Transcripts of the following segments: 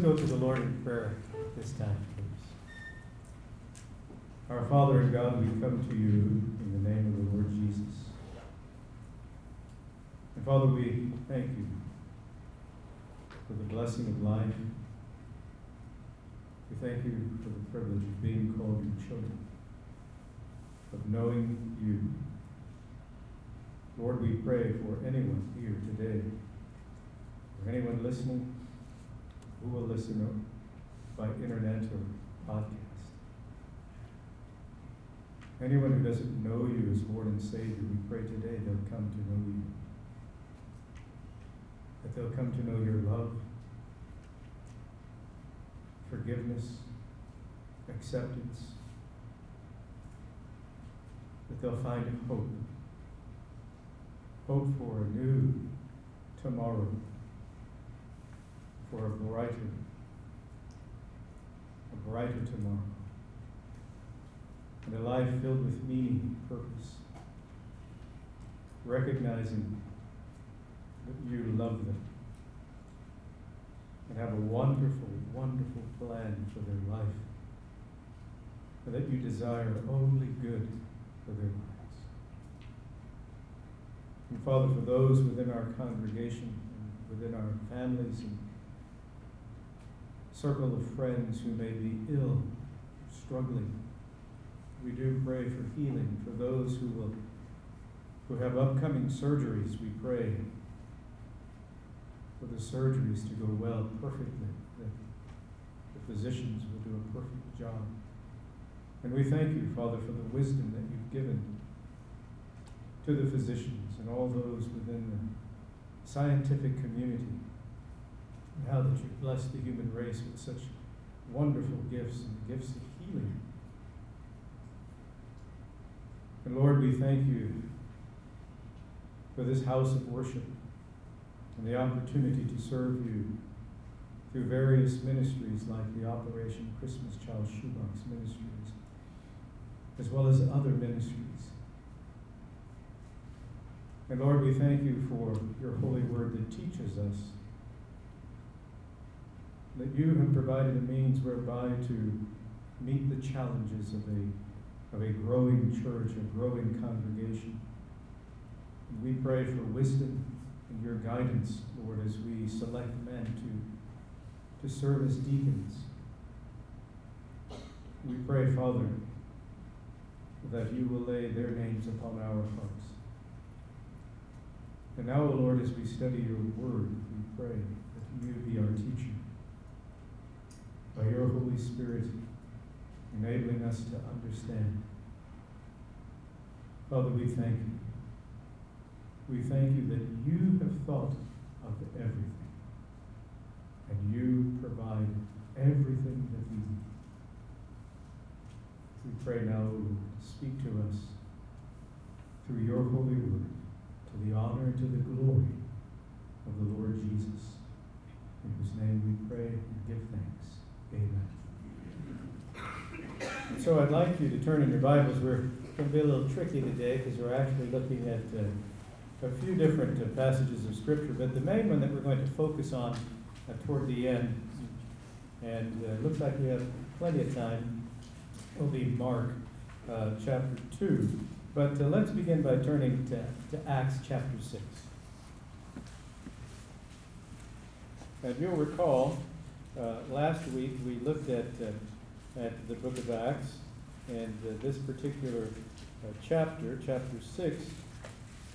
Go to the Lord in prayer this time, please. Our Father and God, we come to you in the name of the Lord Jesus. And Father, we thank you for the blessing of life. We thank you for the privilege of being called your children, of knowing you. Lord, we pray for anyone here today, for anyone listening, who will listen by internet or podcast. Anyone who doesn't know you as Lord and Savior, we pray today they'll come to know you. That they'll come to know your love, forgiveness, acceptance. That they'll find hope. Hope for a new tomorrow, for a brighter, a brighter tomorrow, and a life filled with meaning and purpose, recognizing that you love them. And have a wonderful, wonderful plan for their life, and that you desire only good for their lives. And Father, for those within our congregation, and within our families, and circle of friends who may be ill, struggling, we do pray for healing. For those who will who have upcoming surgeries, we pray for the surgeries to go well perfectly, that the physicians will do a perfect job. And we thank you, Father, for the wisdom that you've given to the physicians and all those within the scientific community. And how that you bless the human race with such wonderful gifts and gifts of healing. And Lord, we thank you for this house of worship and the opportunity to serve you through various ministries like the Operation Christmas Child Shoebox Ministries, as well as other ministries. And Lord, we thank you for your holy word that teaches us that you have provided a means whereby to meet the challenges of a, of a growing church, a growing congregation. And we pray for wisdom and your guidance, Lord, as we select men to, to serve as deacons. We pray, Father, that you will lay their names upon our hearts. And now, O Lord, as we study your word, we pray that you be our teacher. By your Holy Spirit, enabling us to understand. Father, we thank you. We thank you that you have thought of everything. And you provide everything that we need. We pray now, speak to us through your holy word to the honor and to the glory of the Lord Jesus, in whose name we pray and give thanks. Amen. So I'd like you to turn in your Bibles. We're going to be a little tricky today because we're actually looking at uh, a few different uh, passages of Scripture, but the main one that we're going to focus on uh, toward the end, and uh, looks like we have plenty of time, will be Mark uh, chapter 2. But uh, let's begin by turning to, to Acts chapter 6. And you'll recall, uh, last week we looked at, at the book of Acts, and this particular chapter, chapter 6,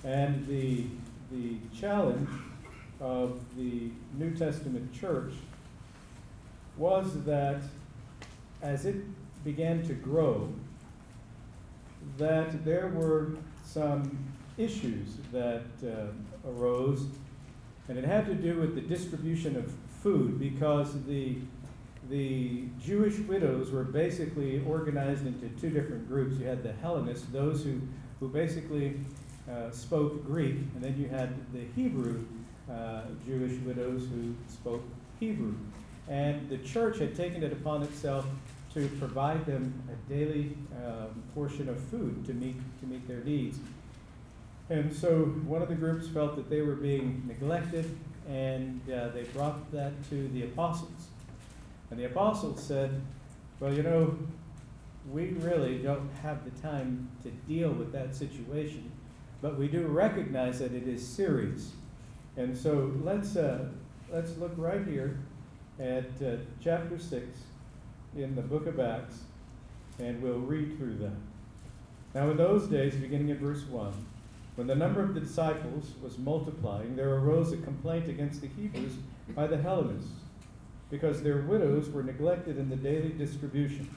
and the, the challenge of the New Testament church was that as it began to grow, that there were some issues that uh, arose, and it had to do with the distribution of food because the the Jewish widows were basically organized into two different groups. You had the Hellenists, those who, who basically uh, spoke Greek, and then you had the Hebrew uh, Jewish widows who spoke Hebrew. And the church had taken it upon itself to provide them a daily um, portion of food to meet, to meet their needs. And so one of the groups felt that they were being neglected, and uh, they brought that to the apostles. And the apostles said, Well, you know, we really don't have the time to deal with that situation but we do recognize that it is serious. And so let's, uh, let's look right here at uh, chapter 6 in the book of Acts, and we'll read through that. Now, in those days, beginning at verse 1, when the number of the disciples was multiplying, there arose a complaint against the Hebrews by the Hellenists, because their widows were neglected in the daily distribution.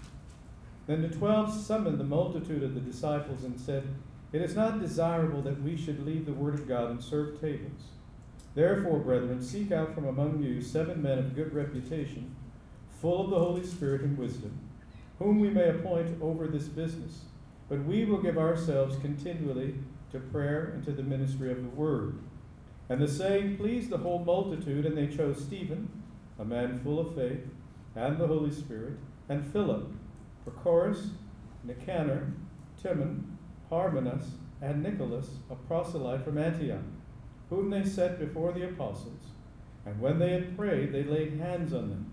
Then the twelve summoned the multitude of the disciples and said, it is not desirable that we should leave the word of God and serve tables. Therefore, brethren, seek out from among you seven men of good reputation, full of the Holy Spirit and wisdom, whom we may appoint over this business. But we will give ourselves continually to prayer and to the ministry of the word. And the saying pleased the whole multitude, and they chose Stephen, a man full of faith, and the Holy Spirit, and Philip, Prochorus, Nicanor, Timon, Parmenas, and Nicholas, a proselyte from Antioch, whom they set before the apostles. And when they had prayed, they laid hands on them.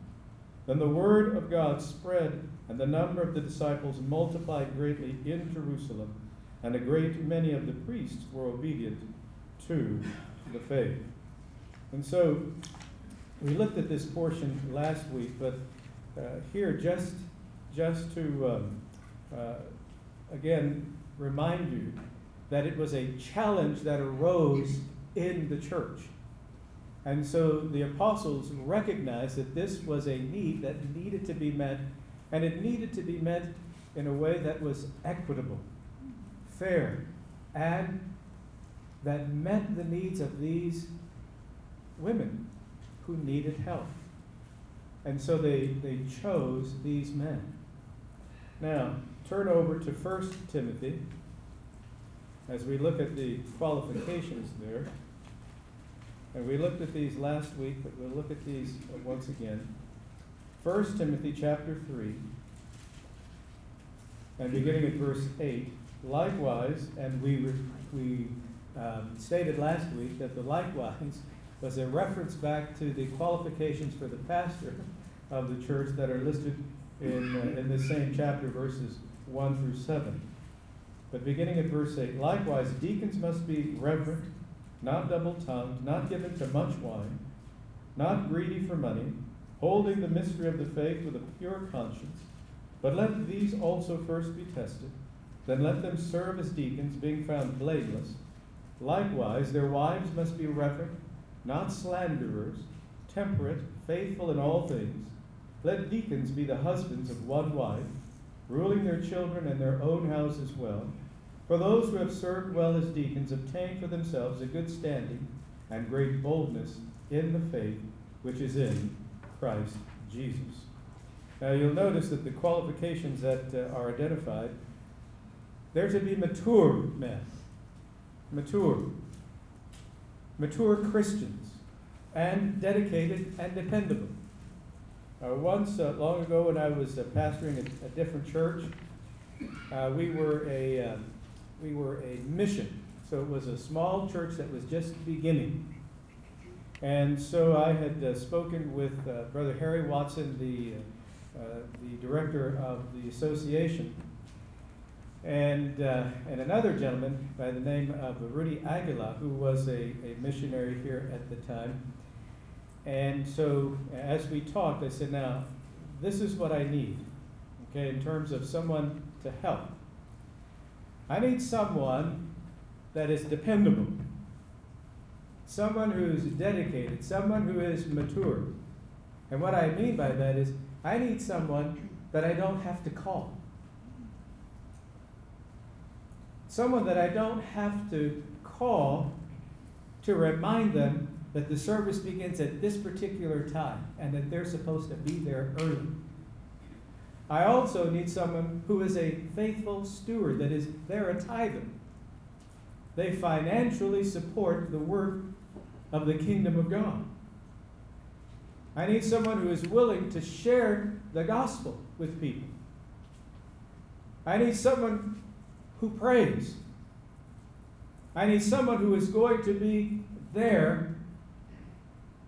Then the word of God spread, and the number of the disciples multiplied greatly in Jerusalem, and a great many of the priests were obedient to the faith. And so we looked at this portion last week, but uh, here just just to um, uh, again remind you that it was a challenge that arose in the church. And so the apostles recognized that this was a need that needed to be met, and it needed to be met in a way that was equitable, fair, and that met the needs of these women who needed help. And so they, they chose these men. Now, turn over to 1 Timothy as we look at the qualifications there. And we looked at these last week, but we'll look at these once again. 1 Timothy chapter 3, and beginning at verse 8. Likewise, and we, we um, stated last week that the likewise was a reference back to the qualifications for the pastor of the church that are listed in, uh, in this same chapter, verses 1 through 7. But beginning at verse 8, likewise, deacons must be reverent, not double tongued, not given to much wine, not greedy for money, holding the mystery of the faith with a pure conscience. But let these also first be tested. Then let them serve as deacons, being found blameless. Likewise, their wives must be reverent, not slanderers, temperate, faithful in all things. Let deacons be the husbands of one wife, ruling their children and their own house as well. For those who have served well as deacons obtain for themselves a good standing and great boldness in the faith which is in Christ Jesus. Now you'll notice that the qualifications that uh, are identified, they're to be mature men, mature, mature Christians, and dedicated and dependable. Uh, once, uh, long ago, when I was uh, pastoring a, a, different church, uh, we were a um, we were a mission. So it was a small church that was just beginning. And so I had uh, spoken with uh, Brother Harry Watson, the the director of the association, and uh, and another gentleman by the name of Rudy Aguila, who was a, a missionary here at the time. And so as we talked, I said, now, this is what I need, okay, in terms of someone to help. I need someone that is dependable, someone who's dedicated, someone who is mature. And what I mean by that is, I need someone that I don't have to call. Someone that I don't have to call to remind them that the service begins at this particular time and that they're supposed to be there early. I also need someone who is a faithful steward, that is, they're a tither. They financially support the work of the kingdom of God. I need someone who is willing to share the gospel with people. I need someone who prays. I need someone who is going to be there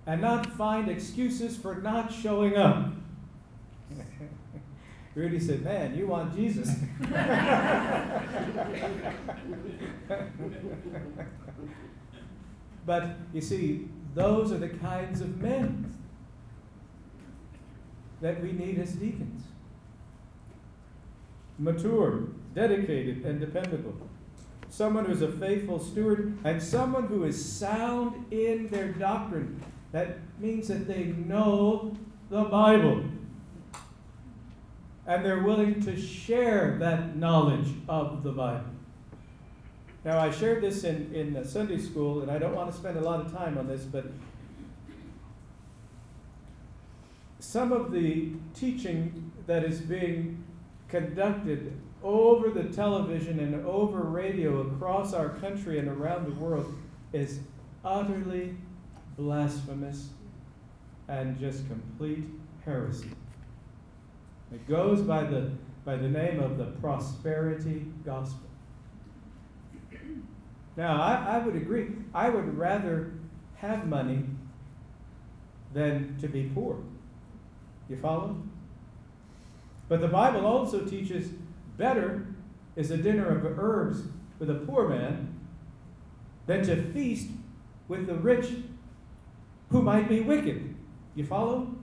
and not find excuses for not showing up. Rudy said, Man, you want Jesus. but you see, those are the kinds of men that we need as deacons mature, dedicated, and dependable. Someone who is a faithful steward, and someone who is sound in their doctrine. That means that they know the Bible. And they're willing to share that knowledge of the Bible. Now, I shared this in, in Sunday school, and I don't want to spend a lot of time on this, but some of the teaching that is being conducted over the television and over radio across our country and around the world is utterly blasphemous, and just complete heresy. It goes by the, by the name of the prosperity gospel. Now, I, I would agree. I would rather have money than to be poor. You follow? But the Bible also teaches better is a dinner of herbs with a poor man than to feast with the rich who might be wicked. You follow?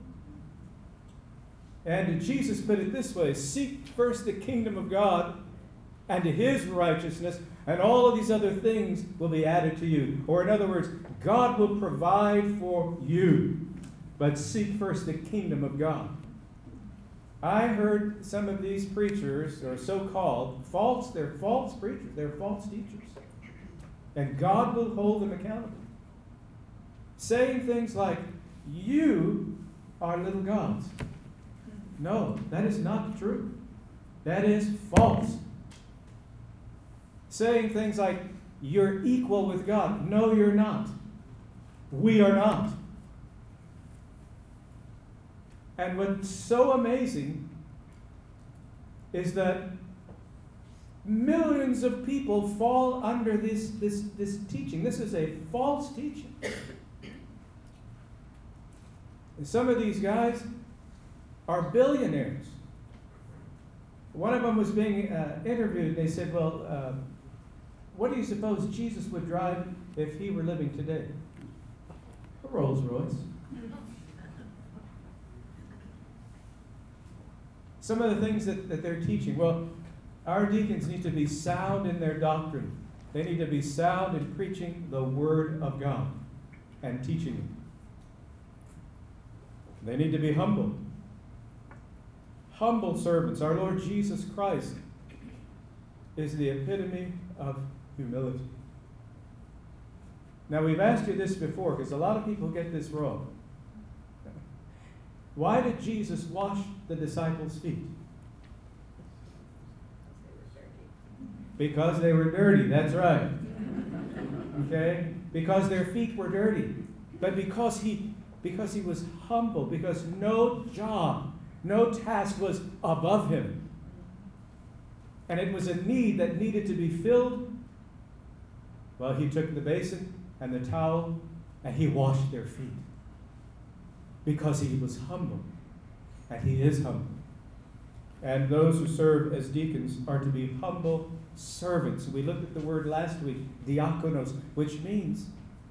And Jesus put it this way Seek first the kingdom of God and his righteousness, and all of these other things will be added to you. Or, in other words, God will provide for you, but seek first the kingdom of God. I heard some of these preachers, or so called, false, they're false preachers, they're false teachers. And God will hold them accountable. Saying things like, You are little gods. No, that is not true. That is false. Saying things like, You're equal with God. No, you're not. We are not. And what's so amazing is that millions of people fall under this, this, this teaching. This is a false teaching. And some of these guys are billionaires. One of them was being uh, interviewed. They said, Well, uh, what do you suppose Jesus would drive if he were living today? A Rolls Royce. Some of the things that, that they're teaching. Well, our deacons need to be sound in their doctrine. They need to be sound in preaching the Word of God and teaching it. They need to be humble. Humble servants. Our Lord Jesus Christ is the epitome of humility. Now, we've asked you this before because a lot of people get this wrong. Why did Jesus wash the disciples' feet? Because they were dirty, that's right. Okay? Because their feet were dirty. But because he because he was humble, because no job, no task was above him. And it was a need that needed to be filled. Well, he took the basin and the towel and he washed their feet because he was humble. And he is humble. And those who serve as deacons are to be humble servants. We looked at the word last week, diakonos, which means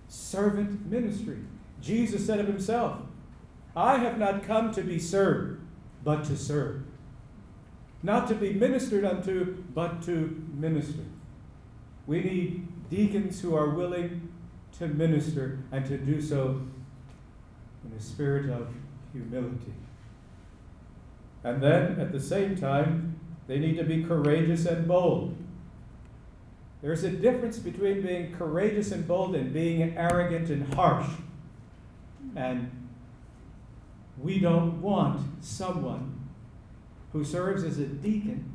servant ministry. Jesus said of himself, I have not come to be served, but to serve. Not to be ministered unto, but to minister. We need deacons who are willing to minister and to do so in a spirit of humility. And then, at the same time, they need to be courageous and bold. There's a difference between being courageous and bold and being arrogant and harsh. And we don't want someone who serves as a deacon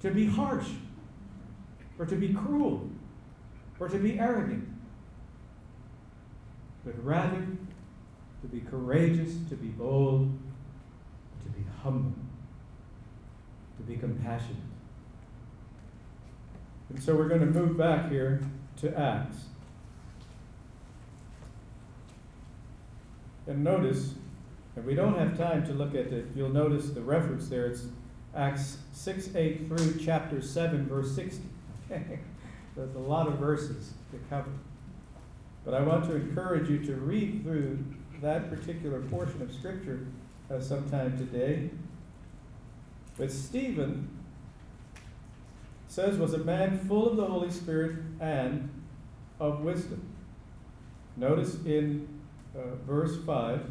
to be harsh or to be cruel or to be arrogant, but rather to be courageous, to be bold, to be humble, to be compassionate. And so we're going to move back here to Acts. And notice, and we don't have time to look at it, you'll notice the reference there. It's Acts 6 8 through chapter 7, verse 60. Okay? There's a lot of verses to cover. But I want to encourage you to read through that particular portion of Scripture uh, sometime today. But Stephen says was a man full of the Holy Spirit and of wisdom. Notice in uh, verse 5 it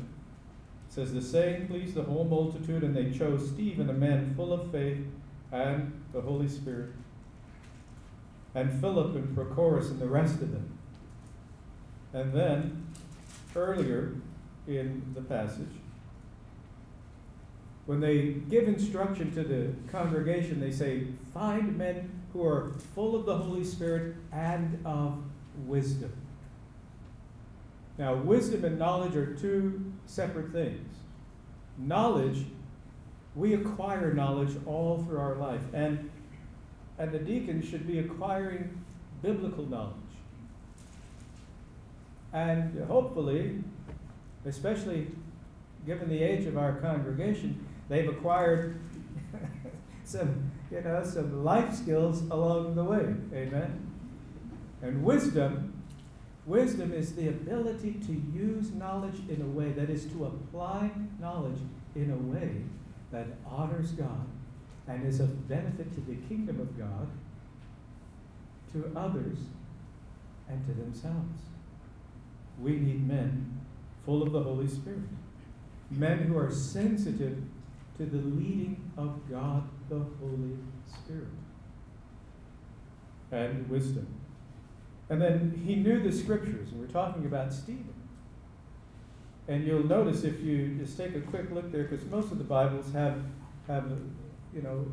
says, The saying pleased the whole multitude, and they chose Stephen, a man full of faith and the Holy Spirit, and Philip and Prochorus and the rest of them. And then, earlier in the passage, when they give instruction to the congregation, they say, Find men who are full of the Holy Spirit and of wisdom. Now, wisdom and knowledge are two separate things. Knowledge, we acquire knowledge all through our life, and, and the deacon should be acquiring biblical knowledge. And hopefully, especially given the age of our congregation, they've acquired some, you know, some life skills along the way. Amen. And wisdom, wisdom is the ability to use knowledge in a way that is to apply knowledge in a way that honors God and is of benefit to the kingdom of God, to others, and to themselves. We need men full of the Holy Spirit, men who are sensitive to the leading of God the Holy Spirit and wisdom. And then he knew the scriptures, and we're talking about Stephen. And you'll notice if you just take a quick look there, because most of the Bibles have, have you know,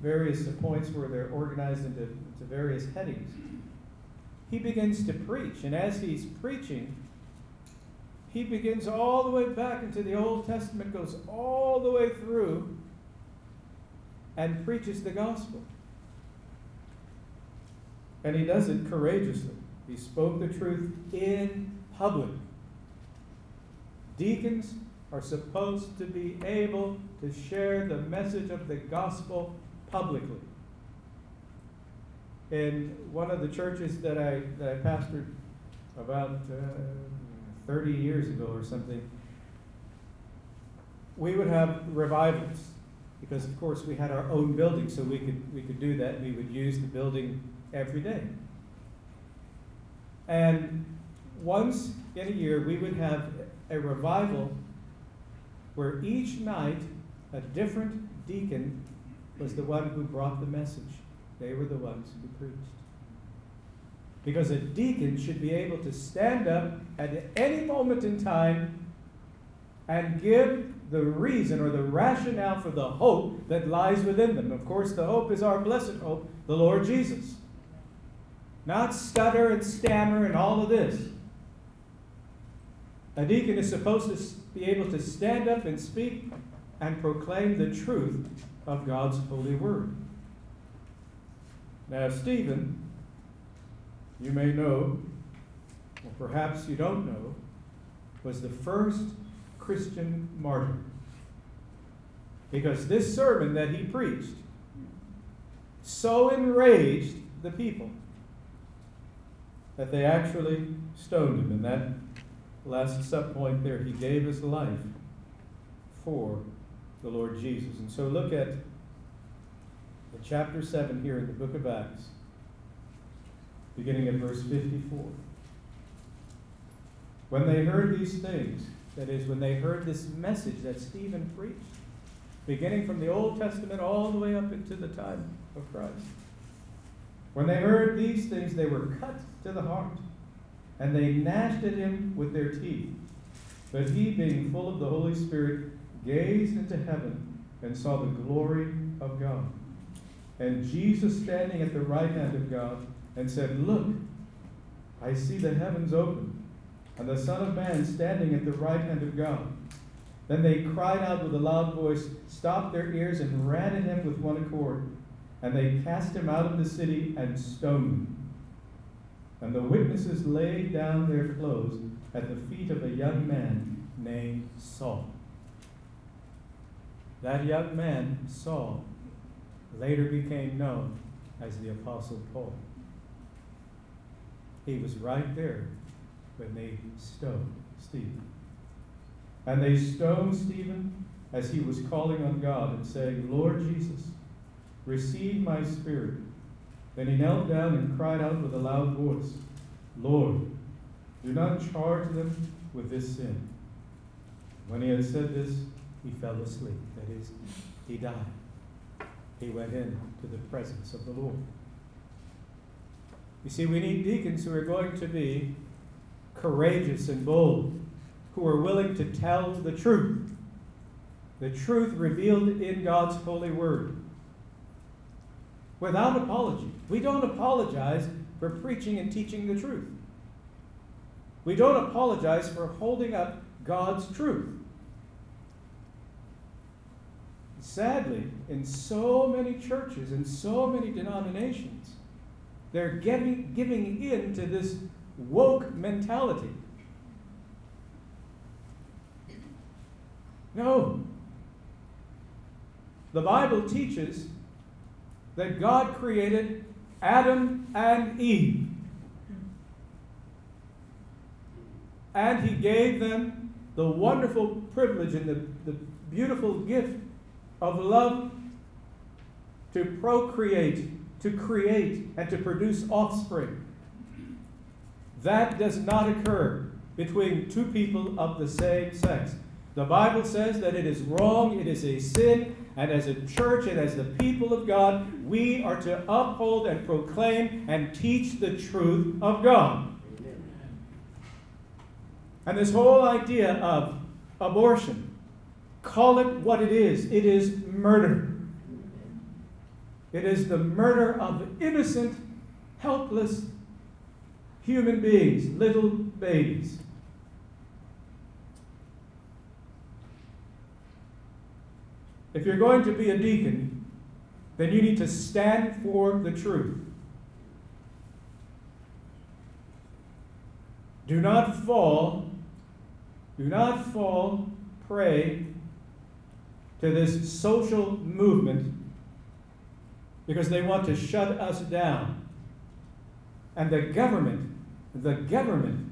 various points where they're organized into, into various headings. He begins to preach, and as he's preaching, he begins all the way back into the Old Testament, goes all the way through, and preaches the gospel. And he does it courageously. He spoke the truth in public. Deacons are supposed to be able to share the message of the gospel publicly. In one of the churches that I, that I pastored about uh, 30 years ago or something, we would have revivals because, of course, we had our own building, so we could, we could do that. We would use the building every day. And once in a year, we would have a revival where each night a different deacon was the one who brought the message. They were the ones who preached. Because a deacon should be able to stand up at any moment in time and give the reason or the rationale for the hope that lies within them. Of course, the hope is our blessed hope, the Lord Jesus. Not stutter and stammer and all of this. A deacon is supposed to be able to stand up and speak and proclaim the truth of God's holy word. Now, Stephen, you may know, or perhaps you don't know, was the first Christian martyr. Because this sermon that he preached so enraged the people that they actually stoned him. And that last sub point there, he gave his life for the Lord Jesus. And so look at the chapter 7 here in the book of Acts, beginning at verse 54. When they heard these things, that is, when they heard this message that Stephen preached, beginning from the Old Testament all the way up into the time of Christ, when they heard these things, they were cut to the heart, and they gnashed at him with their teeth. But he, being full of the Holy Spirit, gazed into heaven and saw the glory of God. And Jesus standing at the right hand of God, and said, Look, I see the heavens open, and the Son of Man standing at the right hand of God. Then they cried out with a loud voice, stopped their ears, and ran at him with one accord. And they cast him out of the city and stoned him. And the witnesses laid down their clothes at the feet of a young man named Saul. That young man, Saul, later became known as the Apostle Paul. He was right there when they stoned Stephen. And they stoned Stephen as he was calling on God and saying, Lord Jesus, receive my spirit. Then he knelt down and cried out with a loud voice, Lord, do not charge them with this sin. When he had said this, he fell asleep. That is, he died. He went into the presence of the Lord. You see, we need deacons who are going to be courageous and bold, who are willing to tell the truth, the truth revealed in God's holy word without apology. We don't apologize for preaching and teaching the truth. We don't apologize for holding up God's truth. Sadly, in so many churches in so many denominations, they're getting, giving in to this woke mentality. No. The Bible teaches that God created Adam and Eve. And he gave them the wonderful privilege and the, the beautiful gift of love to procreate, to create, and to produce offspring. That does not occur between two people of the same sex. The Bible says that it is wrong, it is a sin, and as a church and as the people of God, we are to uphold and proclaim and teach the truth of God. And this whole idea of abortion, call it what it is it is murder. It is the murder of innocent, helpless human beings, little babies. If you're going to be a deacon, then you need to stand for the truth. Do not fall, do not fall prey to this social movement because they want to shut us down. And the government, the government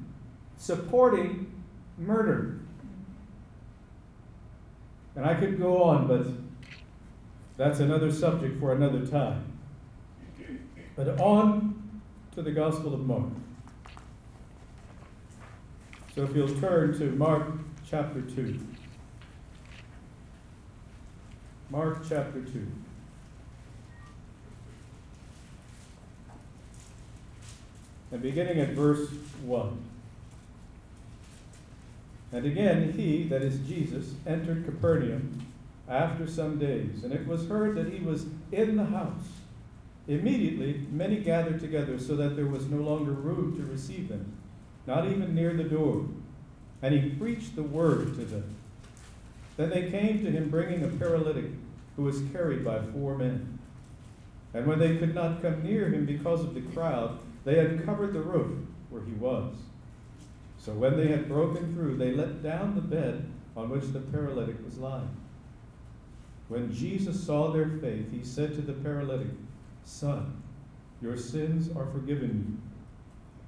supporting murder. And I could go on, but that's another subject for another time. But on to the Gospel of Mark. So if you'll turn to Mark chapter 2. Mark chapter 2. And beginning at verse 1. And again, he, that is Jesus, entered Capernaum after some days, and it was heard that he was in the house. Immediately, many gathered together so that there was no longer room to receive them, not even near the door. And he preached the word to them. Then they came to him bringing a paralytic who was carried by four men. And when they could not come near him because of the crowd, they had covered the roof where he was. So when they had broken through, they let down the bed on which the paralytic was lying. When Jesus saw their faith, he said to the paralytic, Son, your sins are forgiven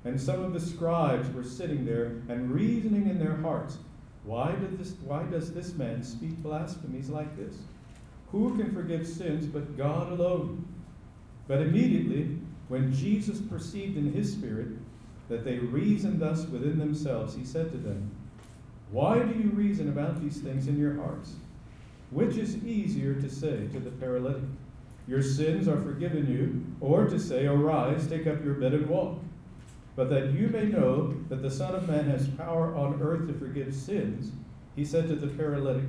you. And some of the scribes were sitting there and reasoning in their hearts, why, did this, why does this man speak blasphemies like this? Who can forgive sins but God alone? But immediately, when Jesus perceived in his spirit that they reasoned thus within themselves, he said to them, Why do you reason about these things in your hearts? Which is easier to say to the paralytic, Your sins are forgiven you, or to say, Arise, take up your bed and walk? But that you may know that the Son of Man has power on earth to forgive sins, he said to the paralytic,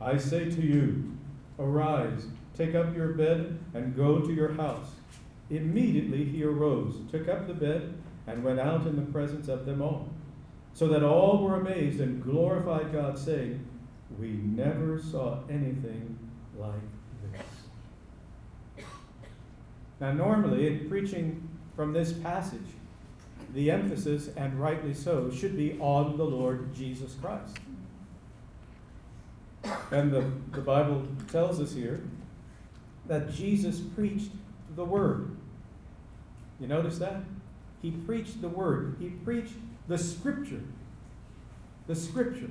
I say to you, Arise, take up your bed, and go to your house. Immediately he arose, took up the bed, and went out in the presence of them all. So that all were amazed and glorified God, saying, We never saw anything like this. Now, normally, in preaching from this passage, the emphasis, and rightly so, should be on the Lord Jesus Christ. And the, the Bible tells us here that Jesus preached the word. You notice that? He preached the word, he preached the scripture. The scripture.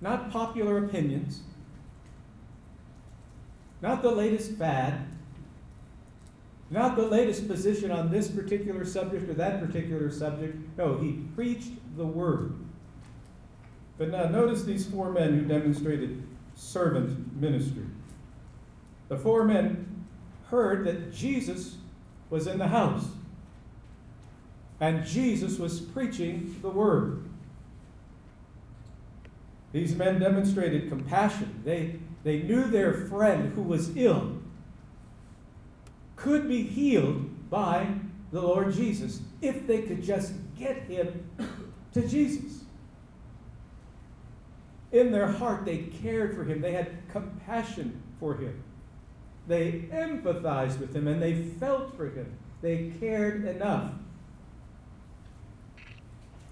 Not popular opinions, not the latest fad, not the latest position on this particular subject or that particular subject. No, he preached the word. But now notice these four men who demonstrated servant ministry. The four men heard that Jesus was in the house and Jesus was preaching the word. These men demonstrated compassion. They, they knew their friend who was ill could be healed by the Lord Jesus if they could just get him to Jesus. In their heart, they cared for him, they had compassion for him. They empathized with him and they felt for him. They cared enough.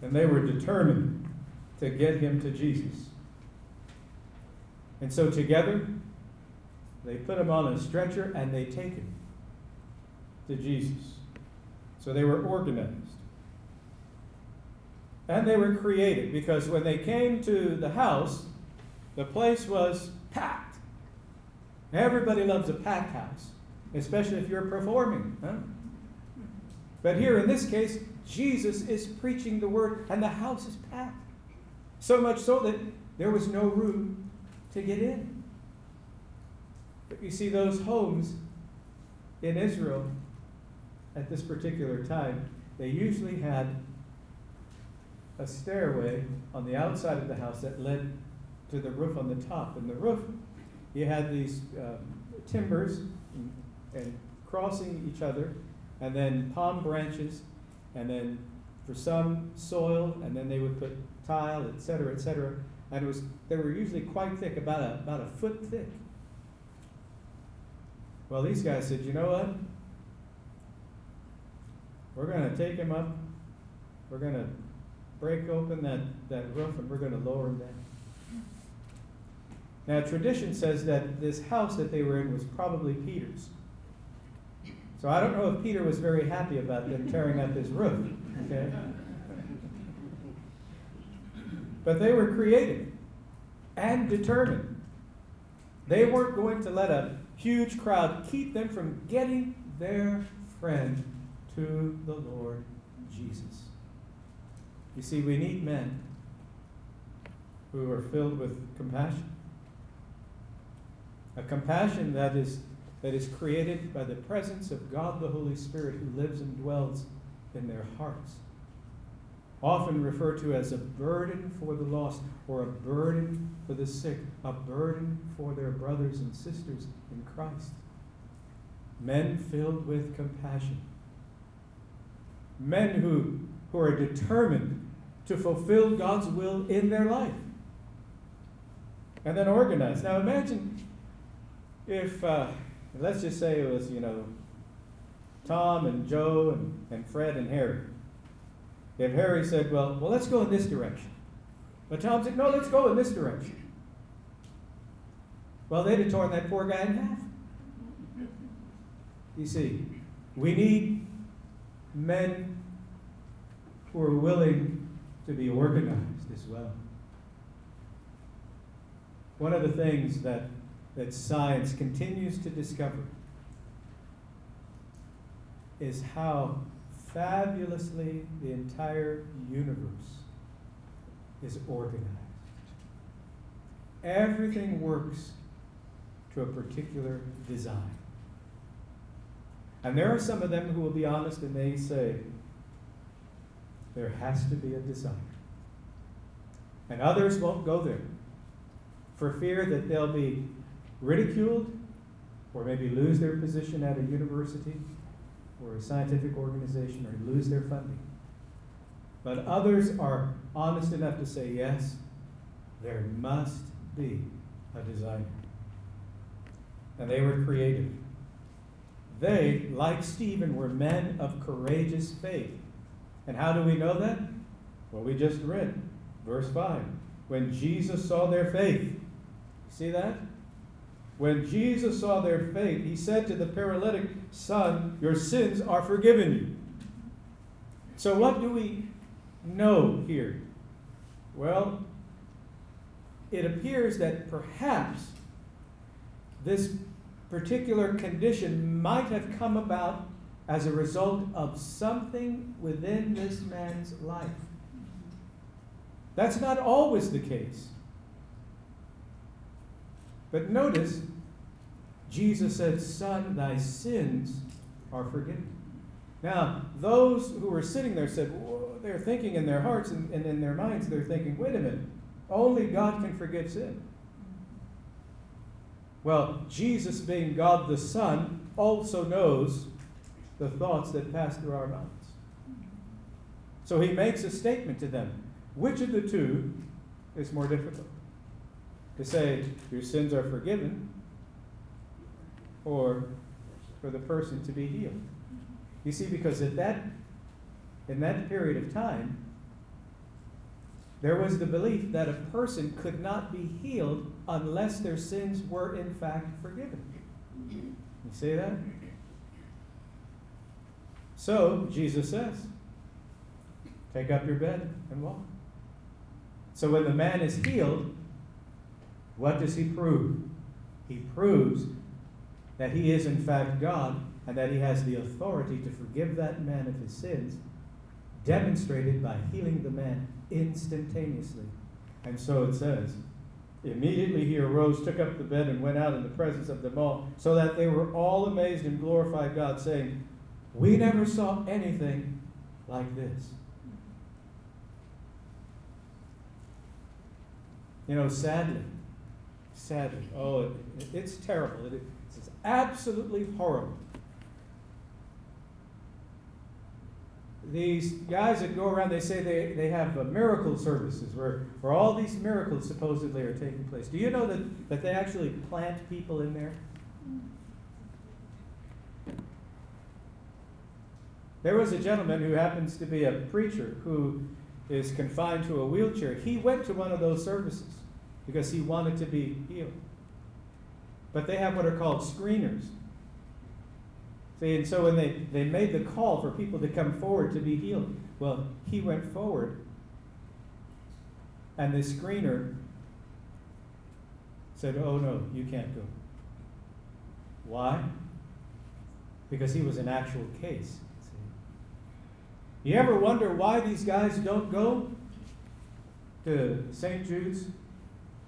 And they were determined to get him to Jesus. And so together, they put him on a stretcher and they take him to Jesus. So they were organized. And they were created because when they came to the house, the place was packed. Everybody loves a packed house, especially if you're performing. Huh? But here in this case, Jesus is preaching the word, and the house is packed. So much so that there was no room to get in. But you see, those homes in Israel at this particular time, they usually had a stairway on the outside of the house that led to the roof on the top. And the roof, you had these um, timbers and, crossing each other, and then palm branches, and then for some soil, and then they would put tile, etc., etc. And it was they were usually quite thick, about a about a foot thick. Well, these guys said, you know what? We're going to take him up. We're going to break open that, that roof and we're going to lower him down. Now, tradition says that this house that they were in was probably Peter's. So I don't know if Peter was very happy about them tearing up his roof. Okay? But they were creative and determined. They weren't going to let a huge crowd keep them from getting their friend to the Lord Jesus. You see, we need men who are filled with compassion. A compassion that is, that is created by the presence of God the Holy Spirit who lives and dwells in their hearts. Often referred to as a burden for the lost, or a burden for the sick, a burden for their brothers and sisters in Christ. Men filled with compassion. Men who, who are determined to fulfill God's will in their life. And then organized. Now imagine if, uh, let's just say it was, you know, Tom and Joe and, and Fred and Harry. If Harry said, well, well, let's go in this direction. But Tom said, no, let's go in this direction. Well, they'd have torn that poor guy in half. You see, we need men who are willing to be organized as well. One of the things that, that science continues to discover is how fabulously the entire universe is organized. Everything works to a particular design. And there are some of them who will be honest and they say, there has to be a design. And others won't go there for fear that they'll be ridiculed or maybe lose their position at a university or a scientific organization or lose their funding. But others are honest enough to say, yes, there must be a designer. And they were creative. They, like Stephen, were men of courageous faith. And how do we know that? Well, we just read verse 5. When Jesus saw their faith, see that? When Jesus saw their faith, he said to the paralytic, Son, your sins are forgiven you. So, what do we know here? Well, it appears that perhaps this particular condition might have come about as a result of something within this man's life. That's not always the case. But notice, Jesus said, Son, thy sins are forgiven. Now, those who were sitting there said, they're thinking in their hearts and, and in their minds, they're thinking, wait a minute, only God can forgive sin. Well, Jesus, being God the Son, also knows the thoughts that pass through our minds. So he makes a statement to them. Which of the two is more difficult? To say, your sins are forgiven, or for the person to be healed? You see, because at that, in that period of time, there was the belief that a person could not be healed unless their sins were in fact forgiven. You see that? So, Jesus says, Take up your bed and walk. So when the man is healed, what does he prove? He proves that he is in fact God and that he has the authority to forgive that man of his sins, demonstrated by healing the man instantaneously. And so it says, Immediately he arose, took up the bed, and went out in the presence of them all, so that they were all amazed and glorified God, saying, We never saw anything like this. You know, sadly, sadly, oh, it, it's terrible. It, absolutely horrible. These guys that go around, they say they, they have uh, miracle services where, where all these miracles supposedly are taking place. Do you know that, that they actually plant people in there? There was a gentleman who happens to be a preacher who is confined to a wheelchair. He went to one of those services because he wanted to be healed. But they have what are called screeners. See, and so when they, they made the call for people to come forward to be healed, well, he went forward, and the screener said, Oh, no, you can't go. Why? Because he was an actual case. You ever wonder why these guys don't go to St. Jude's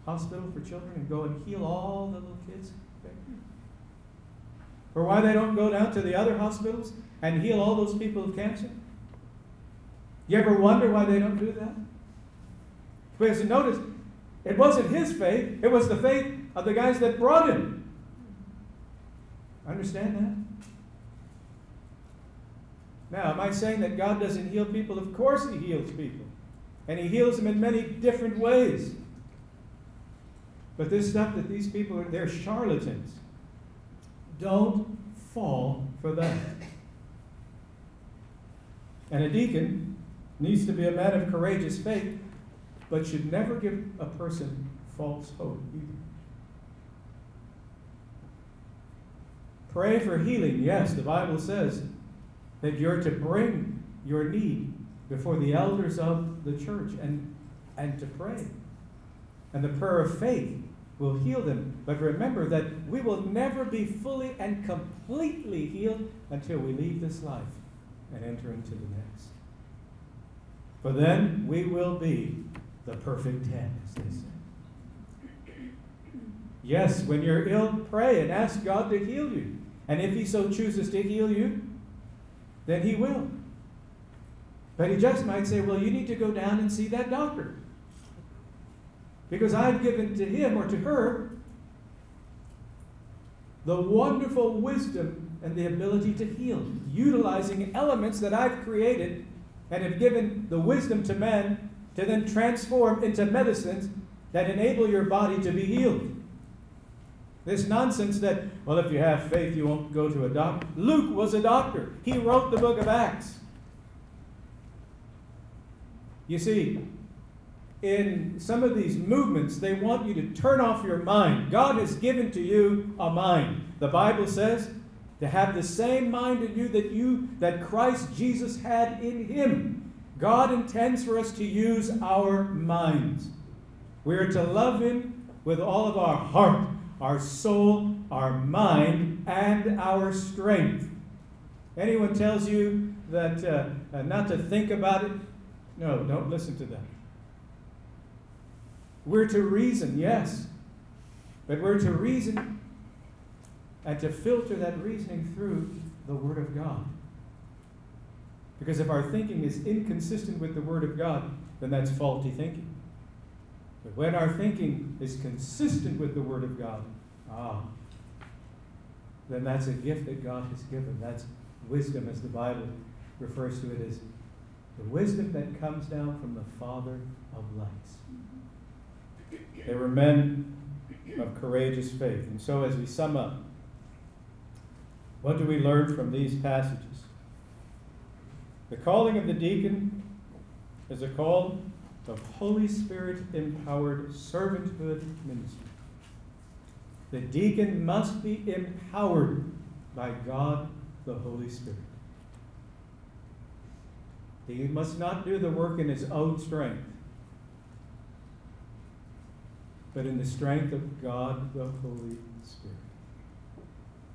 Hospital for Children and go and heal all the little kids? Or why they don't go down to the other hospitals and heal all those people of cancer? You ever wonder why they don't do that? Because notice, it wasn't his faith, it was the faith of the guys that brought him. Understand that? Now, am I saying that God doesn't heal people? Of course, He heals people. And He heals them in many different ways. But this stuff that these people are, they're charlatans. Don't fall for that. And a deacon needs to be a man of courageous faith, but should never give a person false hope either. Pray for healing. Yes, the Bible says that you're to bring your need before the elders of the church and, and to pray. And the prayer of faith will heal them. But remember that we will never be fully and completely healed until we leave this life and enter into the next. For then we will be the perfect ten, as they say. Yes, when you're ill, pray and ask God to heal you. And if He so chooses to heal you, then He will. But He just might say, well, you need to go down and see that doctor. Because I've given to him or to her the wonderful wisdom and the ability to heal, utilizing elements that I've created and have given the wisdom to men to then transform into medicines that enable your body to be healed. This nonsense that, well, if you have faith, you won't go to a doctor. Luke was a doctor, he wrote the book of Acts. You see, in some of these movements, they want you to turn off your mind. God has given to you a mind. The Bible says to have the same mind in you that you that Christ Jesus had in him. God intends for us to use our minds. We are to love him with all of our heart, our soul, our mind, and our strength. Anyone tells you that uh, uh, not to think about it, no, don't listen to them. We're to reason, yes, but we're to reason and to filter that reasoning through the Word of God. Because if our thinking is inconsistent with the Word of God, then that's faulty thinking. But when our thinking is consistent with the Word of God, ah, then that's a gift that God has given. That's wisdom, as the Bible refers to it as the wisdom that comes down from the Father of lights. They were men of courageous faith. And so, as we sum up, what do we learn from these passages? The calling of the deacon is a call of Holy Spirit empowered servanthood ministry. The deacon must be empowered by God the Holy Spirit. He must not do the work in his own strength, but in the strength of God the Holy Spirit.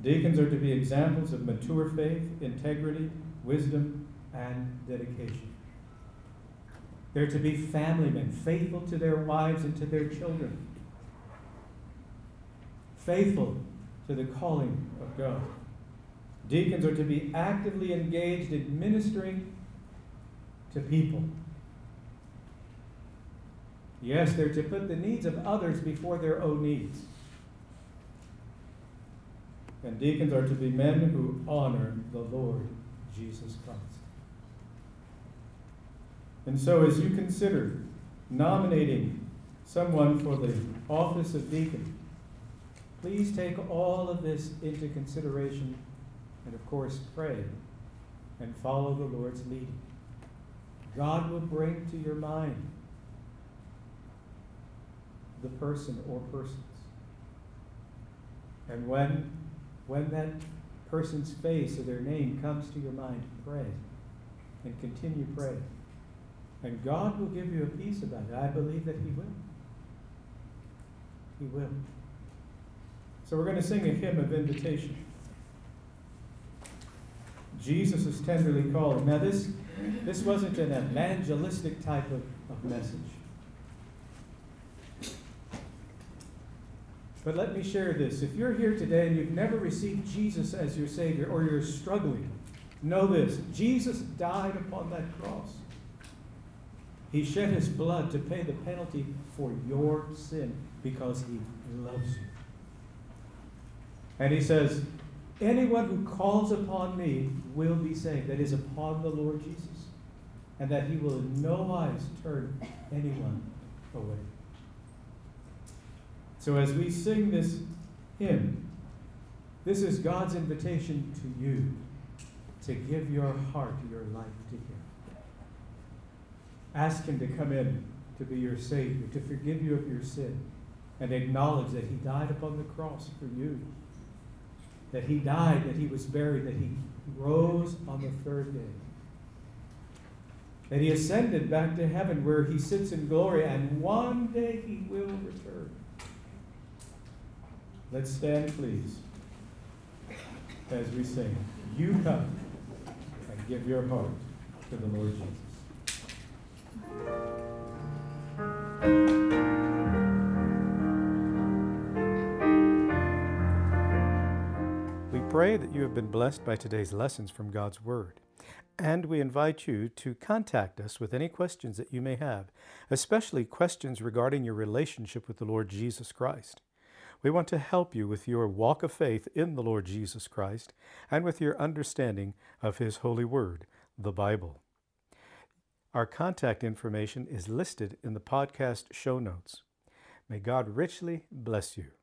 Deacons are to be examples of mature faith, integrity, wisdom, and dedication. They're to be family men, faithful to their wives and to their children, faithful to the calling of God. Deacons are to be actively engaged in ministering to people. Yes, they're to put the needs of others before their own needs. And deacons are to be men who honor the Lord Jesus Christ. And so, as you consider nominating someone for the office of deacon, please take all of this into consideration and, of course, pray and follow the Lord's leading. God will bring to your mind the person or persons. And when, when that person's face or their name comes to your mind, pray and continue praying. And God will give you a peace about it. I believe that He will. He will. So we're going to sing a hymn of invitation. Jesus is tenderly calling. Now, this, this wasn't an evangelistic type of, of message. But let me share this. If you're here today and you've never received Jesus as your Savior or you're struggling, know this Jesus died upon that cross. He shed his blood to pay the penalty for your sin because he loves you. And he says, Anyone who calls upon me will be saved. That is, upon the Lord Jesus. And that he will in no wise turn anyone away. So as we sing this hymn, this is God's invitation to you to give your heart, your life to Him. Ask Him to come in to be your Savior, to forgive you of your sin, and acknowledge that He died upon the cross for you. That He died, that He was buried, that He rose on the third day. That He ascended back to heaven where He sits in glory, and one day He will return. Let's stand, please, as we sing. You come and give your heart to the Lord Jesus. We pray that you have been blessed by today's lessons from God's Word. And we invite you to contact us with any questions that you may have, especially questions regarding your relationship with the Lord Jesus Christ. We want to help you with your walk of faith in the Lord Jesus Christ and with your understanding of His holy word, the Bible. Our contact information is listed in the podcast show notes. May God richly bless you.